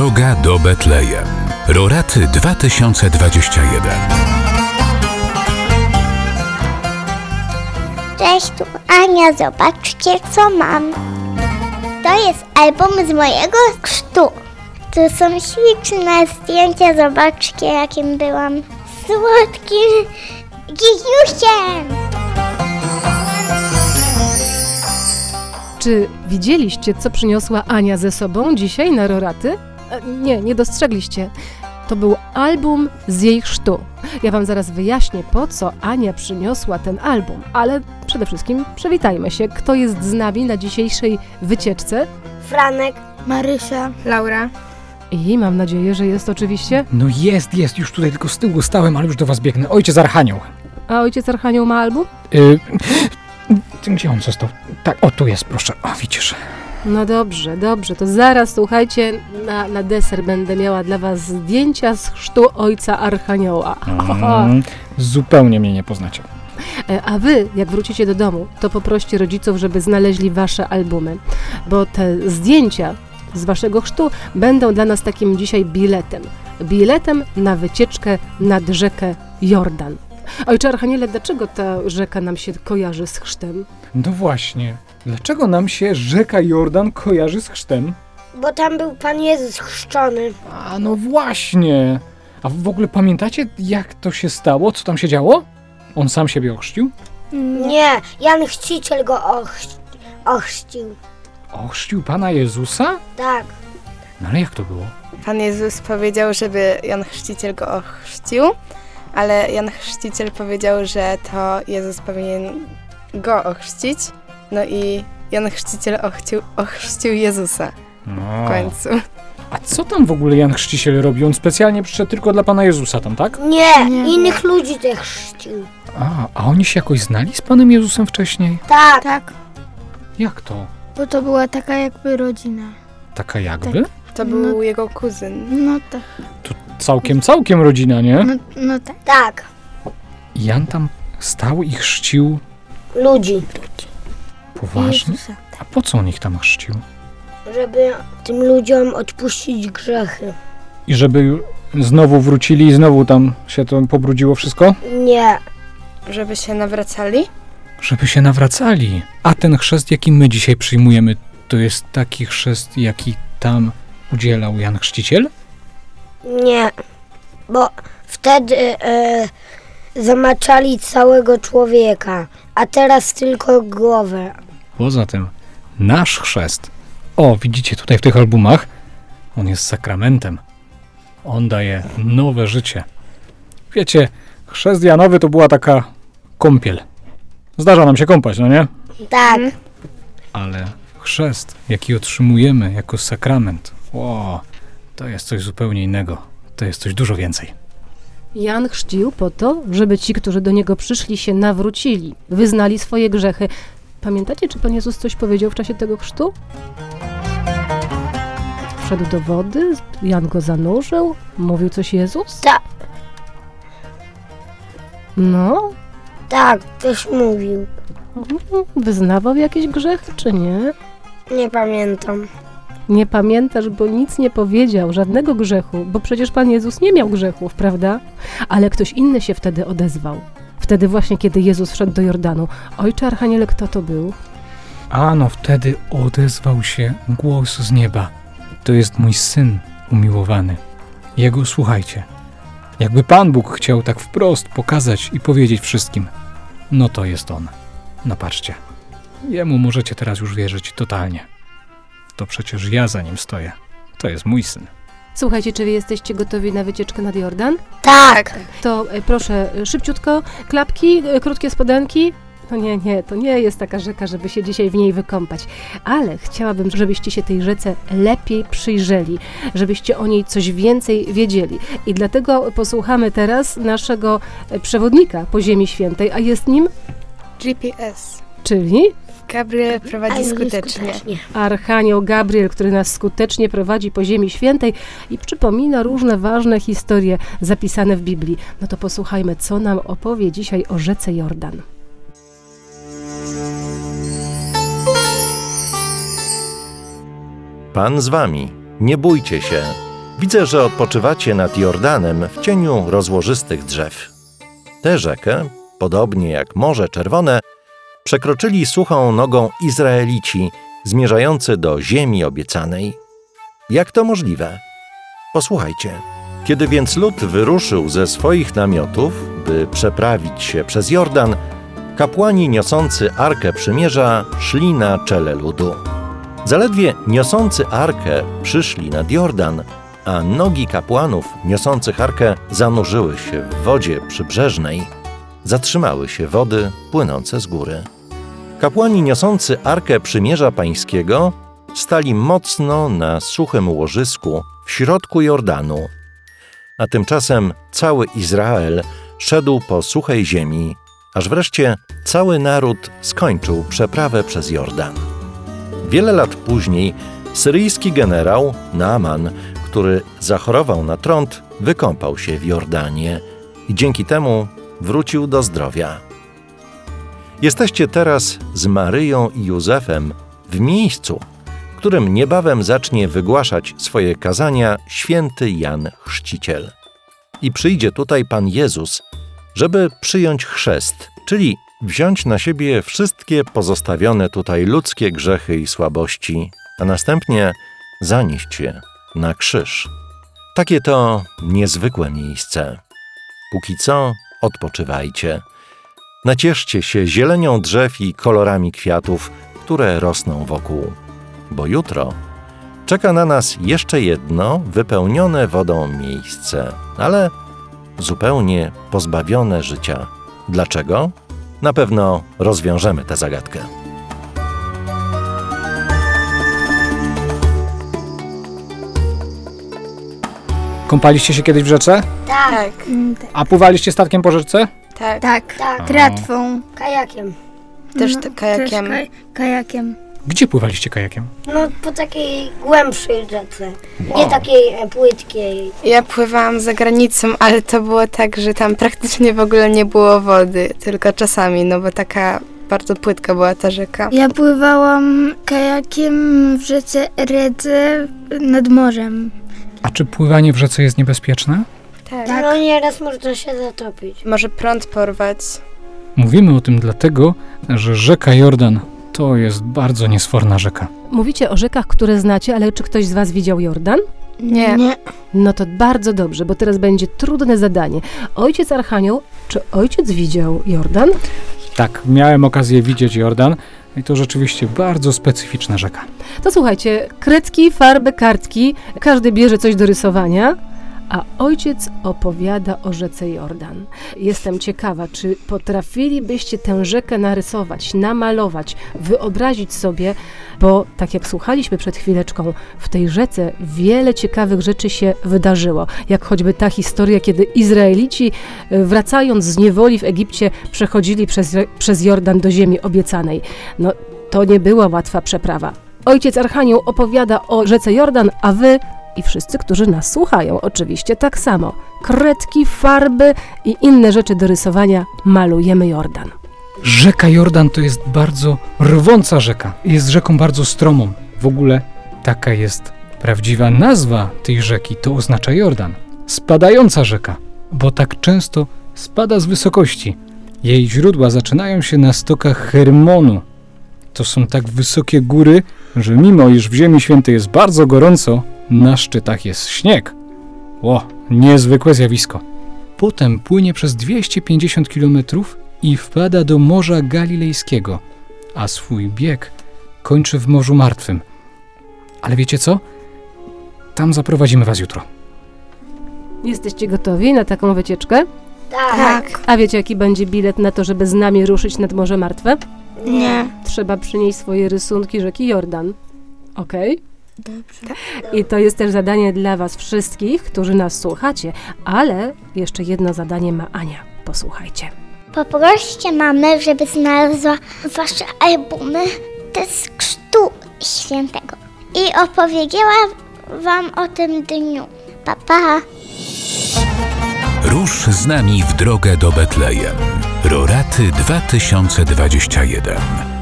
Droga do Betlejem. Roraty 2021. Cześć, tu Ania, zobaczcie co mam. To jest album z mojego chrztu. To są śliczne zdjęcia, zobaczcie jakim byłam słodkim gigiusiem. Czy widzieliście, co przyniosła Ania ze sobą dzisiaj na Roraty? E, Nie, nie dostrzegliście. To był album z jej chrztu. Ja wam zaraz wyjaśnię, po co Ania przyniosła ten album, ale przede wszystkim przywitajmy się, kto jest z nami na dzisiejszej wycieczce Franek, Marysia, Laura. i mam nadzieję, że jest oczywiście... No jest, jest, już tutaj tylko z tyłu stałem, ale już do was biegnę. Ojciec Archanioł. A ojciec Archanioł ma album? Y, gdzie on został? Tak, o tu jest, proszę. O, widzisz. No dobrze, dobrze, to zaraz słuchajcie, na, na deser będę miała dla was zdjęcia z chrztu ojca Archanioła. Mm, zupełnie mnie nie poznacie. E, A wy, jak wrócicie do domu, to poproście rodziców, żeby znaleźli wasze albumy, bo te zdjęcia z waszego chrztu będą dla nas takim dzisiaj biletem. Biletem na wycieczkę nad rzekę Jordan. Ojcze Archaniele, dlaczego ta rzeka nam się kojarzy z chrztem? No właśnie. Dlaczego nam się rzeka Jordan kojarzy z chrztem? bo tam był Pan Jezus chrzczony. A no właśnie. A w ogóle pamiętacie, jak to się stało? Co tam się działo? On sam siebie ochrzcił? Nie, Jan Chrzciciel go ochrzci- ochrzcił. Ochrzcił Pana Jezusa? Tak. No ale jak to było? Pan Jezus powiedział, żeby Jan Chrzciciel go ochrzcił, ale Jan Chrzciciel powiedział, że to Jezus powinien go ochrzcić. No i Jan Chrzciciel ochrzcił, ochrzcił Jezusa No. w końcu. A co tam w ogóle Jan Chrzciciel robi? On specjalnie przyszedł tylko dla Pana Jezusa tam, tak? Nie, innych ludzi też chrzcił. A, a oni się jakoś znali z Panem Jezusem wcześniej? Tak. Tak, Jak to? bo to była taka jakby rodzina. Taka jakby? To był jego kuzyn. No tak, Całkiem, całkiem rodzina, nie? no, no tak. Tak. I Jan tam stał i chrzcił Ludzi. Poważnie? Jezusa. A po co on ich tam chrzcił? Żeby tym ludziom odpuścić grzechy. I żeby znowu wrócili i znowu tam się to pobrudziło wszystko? Nie. Żeby się nawracali? Żeby się nawracali. A ten chrzest, jaki my dzisiaj przyjmujemy, to jest taki chrzest, jaki tam udzielał Jan Chrzciciel? Nie. Bo wtedy e, zamaczali całego człowieka, a teraz tylko głowę. Poza tym, nasz chrzest, o, widzicie tutaj w tych albumach, on jest sakramentem. On daje nowe życie. Wiecie, chrzest Janowy to była taka kąpiel. Zdarza nam się kąpać, no nie? Tak. Ale chrzest, jaki otrzymujemy jako sakrament, o, to jest coś zupełnie innego. To jest coś dużo więcej. Jan chrzcił po to, żeby ci, którzy do niego przyszli, się nawrócili, wyznali swoje grzechy. Pamiętacie, czy Pan Jezus coś powiedział w czasie tego chrztu? Wszedł do wody, Jan go zanurzył, mówił coś Jezus? Tak. No, Tak, też mówił. wyznawał jakieś grzechy, czy nie? Nie pamiętam. Nie pamiętasz, bo nic nie powiedział, żadnego grzechu, bo przecież Pan Jezus nie miał grzechów, prawda? Ale ktoś inny się wtedy odezwał. Wtedy właśnie, kiedy Jezus wszedł do Jordanu. Ojcze Archaniele, kto to był? A no wtedy odezwał się głos z nieba. To jest mój syn umiłowany. Jego słuchajcie. Jakby Pan Bóg chciał tak wprost pokazać i powiedzieć wszystkim. No to jest on. No patrzcie. Jemu możecie teraz już wierzyć totalnie. To przecież ja za nim stoję. To jest mój syn. Słuchajcie, czy wy jesteście gotowi na wycieczkę nad Jordan? Tak. To e, proszę, e, szybciutko, klapki, e, krótkie spodenki. No nie, nie, to nie jest taka rzeka, żeby się dzisiaj w niej wykąpać. Ale chciałabym, żebyście się tej rzece lepiej przyjrzeli, żebyście o niej coś więcej wiedzieli. I dlatego posłuchamy teraz naszego e, przewodnika po Ziemi Świętej, a jest nim, GPS. czyli Gabriel prowadzi Ale skutecznie. nieskutecznie. Archanioł Gabriel, który nas skutecznie prowadzi po Ziemi Świętej i przypomina różne ważne historie zapisane w Biblii. No to posłuchajmy, co nam opowie dzisiaj o rzece Jordan. Pan z wami. Nie bójcie się. Widzę, że odpoczywacie nad Jordanem w cieniu rozłożystych drzew. Tę rzekę, podobnie jak Morze Czerwone, przekroczyli suchą nogą Izraelici zmierzający do ziemi obiecanej. Jak to możliwe? Posłuchajcie. Kiedy więc lud wyruszył ze swoich namiotów, by przeprawić się przez Jordan, kapłani niosący Arkę Przymierza szli na czele ludu. Zaledwie niosący Arkę przyszli nad Jordan, a nogi kapłanów niosących Arkę zanurzyły się w wodzie przybrzeżnej, zatrzymały się wody płynące z góry. Kapłani niosący Arkę Przymierza Pańskiego stali mocno na suchym łożysku w środku Jordanu, a tymczasem cały Izrael szedł po suchej ziemi, aż wreszcie cały naród skończył przeprawę przez Jordan. Wiele lat później syryjski generał Naaman, który zachorował na trąd, wykąpał się w Jordanie i dzięki temu wrócił do zdrowia. Jesteście teraz z Maryją i Józefem w miejscu, w którym niebawem zacznie wygłaszać swoje kazania święty Jan Chrzciciel. I przyjdzie tutaj Pan Jezus, żeby przyjąć chrzest, czyli wziąć na siebie wszystkie pozostawione tutaj ludzkie grzechy i słabości, a następnie zanieść je na krzyż. Takie to niezwykłe miejsce. Póki co odpoczywajcie. Nacieszcie się zielenią drzew i kolorami kwiatów, które rosną wokół, bo jutro czeka na nas jeszcze jedno wypełnione wodą miejsce, ale zupełnie pozbawione życia. Dlaczego? Na pewno rozwiążemy tę zagadkę. Kąpaliście się kiedyś w rzece? Tak, Tak, Mm, tak. A pływaliście statkiem po rzece? tak. Tak, tak, tratwą. kajakiem. Też No, t- kajakiem. Też kaj, kajakiem. Gdzie pływaliście kajakiem? No po takiej głębszej rzece, nie takiej e, płytkiej. Ja pływałam za granicą, ale to było tak, że tam praktycznie w ogóle nie było wody, tylko czasami, no bo taka bardzo płytka była ta rzeka. Ja pływałam kajakiem w rzece Redze nad morzem. A czy pływanie w rzece jest niebezpieczne? Tak. No nieraz można się zatopić. Może prąd porwać. Mówimy o tym dlatego, że rzeka Jordan to jest bardzo niesforna rzeka. Mówicie o rzekach, które znacie, ale czy ktoś z Was widział Jordan? Nie. Nie. No to bardzo dobrze, bo teraz będzie trudne zadanie. Ojciec Archanioł, czy ojciec widział Jordan? Tak, miałem okazję widzieć Jordan i to rzeczywiście bardzo specyficzna rzeka. To słuchajcie, kredki, farby, kartki, każdy bierze coś do rysowania, a ojciec opowiada o rzece Jordan. Jestem ciekawa, czy potrafilibyście tę rzekę narysować, namalować, wyobrazić sobie, bo tak jak słuchaliśmy przed chwileczką, w tej rzece wiele ciekawych rzeczy się wydarzyło, jak choćby ta historia, kiedy Izraelici e, wracając z niewoli w Egipcie przechodzili przez, przez Jordan do ziemi obiecanej. No, to nie była łatwa przeprawa. Ojciec Archanioł opowiada o rzece Jordan, a wy i wszyscy, którzy nas słuchają, oczywiście tak samo. Kredki, farby i inne rzeczy do rysowania malujemy Jordan. Rzeka Jordan to jest bardzo rwąca rzeka. Jest rzeką bardzo stromą. W ogóle taka jest prawdziwa nazwa tej rzeki. To oznacza Jordan. Spadająca rzeka, bo tak często spada z wysokości. Jej źródła zaczynają się na stokach Hermonu. To są tak wysokie góry, że mimo iż w Ziemi Świętej jest bardzo gorąco, na szczytach jest śnieg. Ło, niezwykłe zjawisko. Potem płynie przez 250 km i wpada do Morza Galilejskiego, a swój bieg kończy w Morzu Martwym. Ale wiecie co? Tam zaprowadzimy was jutro. Jesteście gotowi na taką wycieczkę? Tak. A wiecie, jaki będzie bilet na to, żeby z nami ruszyć nad Morze Martwe? Nie. Trzeba przynieść swoje rysunki rzeki Jordan. Okej? Dobrze. I to jest też zadanie dla Was wszystkich, którzy nas słuchacie, ale jeszcze jedno zadanie ma Ania. Posłuchajcie. Poproście mamę, żeby znalazła wasze albumy z Chrztu Świętego i opowiedziała wam o tym dniu. Pa, pa. Rusz z nami w drogę do Betlejem. Roraty 2021.